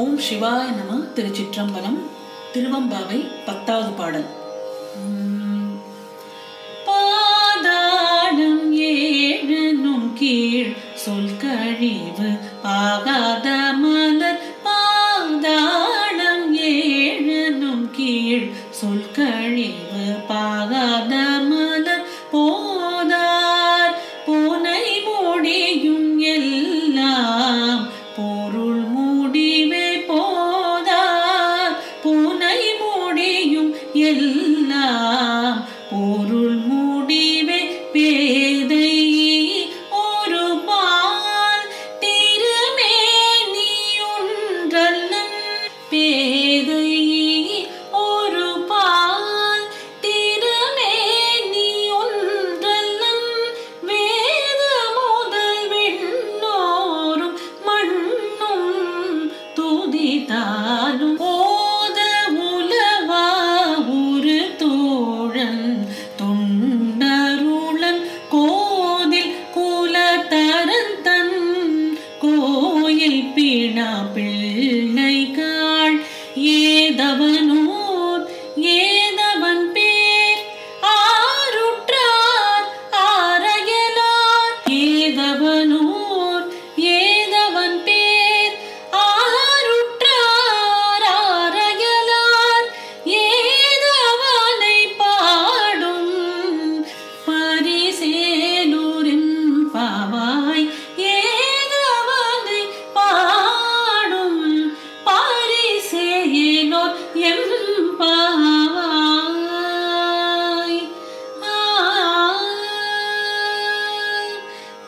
ஓம் சிவாய நம திருச்சிற்றம்பலம் திருவம்பாவை பத்தாவது பாடல். பாதாளம் ஏழனும் கீழ் சொல் கழிவு ஆகாத மலர். பாதாளம் ஏழனும் கீழ் சொல் கழிவு பாகாத எல்லாம் பொருள் பிள்ளைகாள் ஏதவனூர் ஏ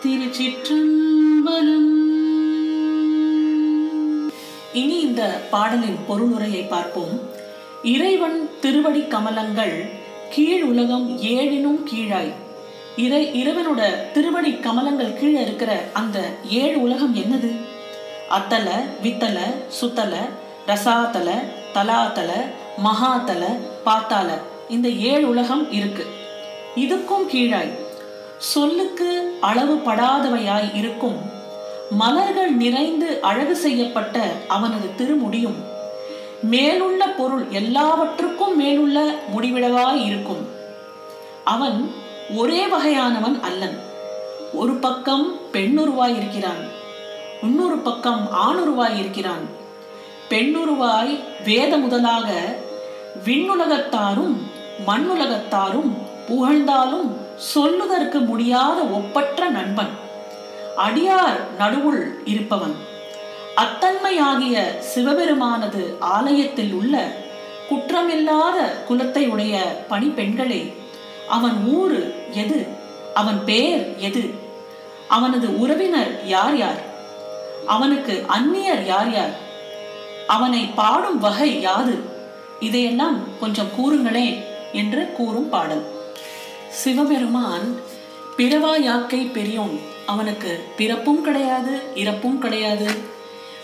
திருச்சிற்றம்பலம். இனி இந்த பாடலின் பொருளுரையை பார்ப்போம். இறைவன் திருவடி கமலங்கள் கீழ் உலகம் ஏழினும் கீழாய். இறை இறைவனோட திருவடி கமலங்கள் கீழே இருக்கிற அந்த ஏழு உலகம் என்னது? அத்தல வித்தல சுத்தல ரசாத்தல தலாத்தல மகாத்தல பாத்தால இந்த ஏழு உலகம் இருக்கு. இதுக்கும் கீழாய். சொல்லுக்கு அளவு படாதவையாய் இருக்கும். மலர்கள் நிறைந்து அழகு செய்யப்பட்ட அவனது திருமுடியும் மேலுள்ள பொருள் எல்லாவற்றுக்கும் மேலுள்ள முடிவிடவாய் இருக்கும். அவன் ஒரே வகையானவன் அல்லன். ஒரு பக்கம் பெண்ணுருவாய் இருக்கிறான் இன்னொரு பக்கம் ஆணுருவாய் இருக்கிறான் பெண்ணுருவாய் வேத முதலாக விண்ணுலகத்தாரும் மண்ணுலகத்தாரும் புகழ்ந்தாலும் சொல்லுதற்கு முடியாத ஒப்பற்ற நண்பன். அடியார் நடுவுள் இருப்பவன். அத்தன்மையாகிய சிவபெருமானது ஆலயத்தில் உள்ள குற்றமில்லாத குலத்தை உடைய பணிப்பெண்களே அவன் ஊரு எது? அவன் பெயர் எது? அவனது உறவினர் யார் யார்? அவனுக்கு அந்நியர் யார் யார்? அவனை பாடும் வகை யாது? இதையெல்லாம் கொஞ்சம் கூறுங்களேன் என்று கூறும் பாடல். சிவபெருமான் பிறவா யாக்கை பெரியோன்? அவனுக்கு பிறப்பும் கிடையாது இறப்பும் கிடையாது.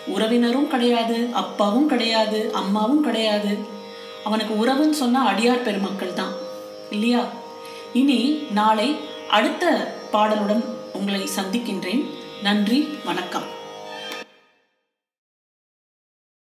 உறவினரும் கிடையாது அப்பாவும் கிடையாது அம்மாவும் கிடையாது. அவனுக்கு உறவுன்னு சொன்னா அடியார் பெருமக்கள் தான். இல்லையா? இனி நாளை அடுத்த பாடலுடன் உங்களை சந்திக்கின்றேன். நன்றி வணக்கம்.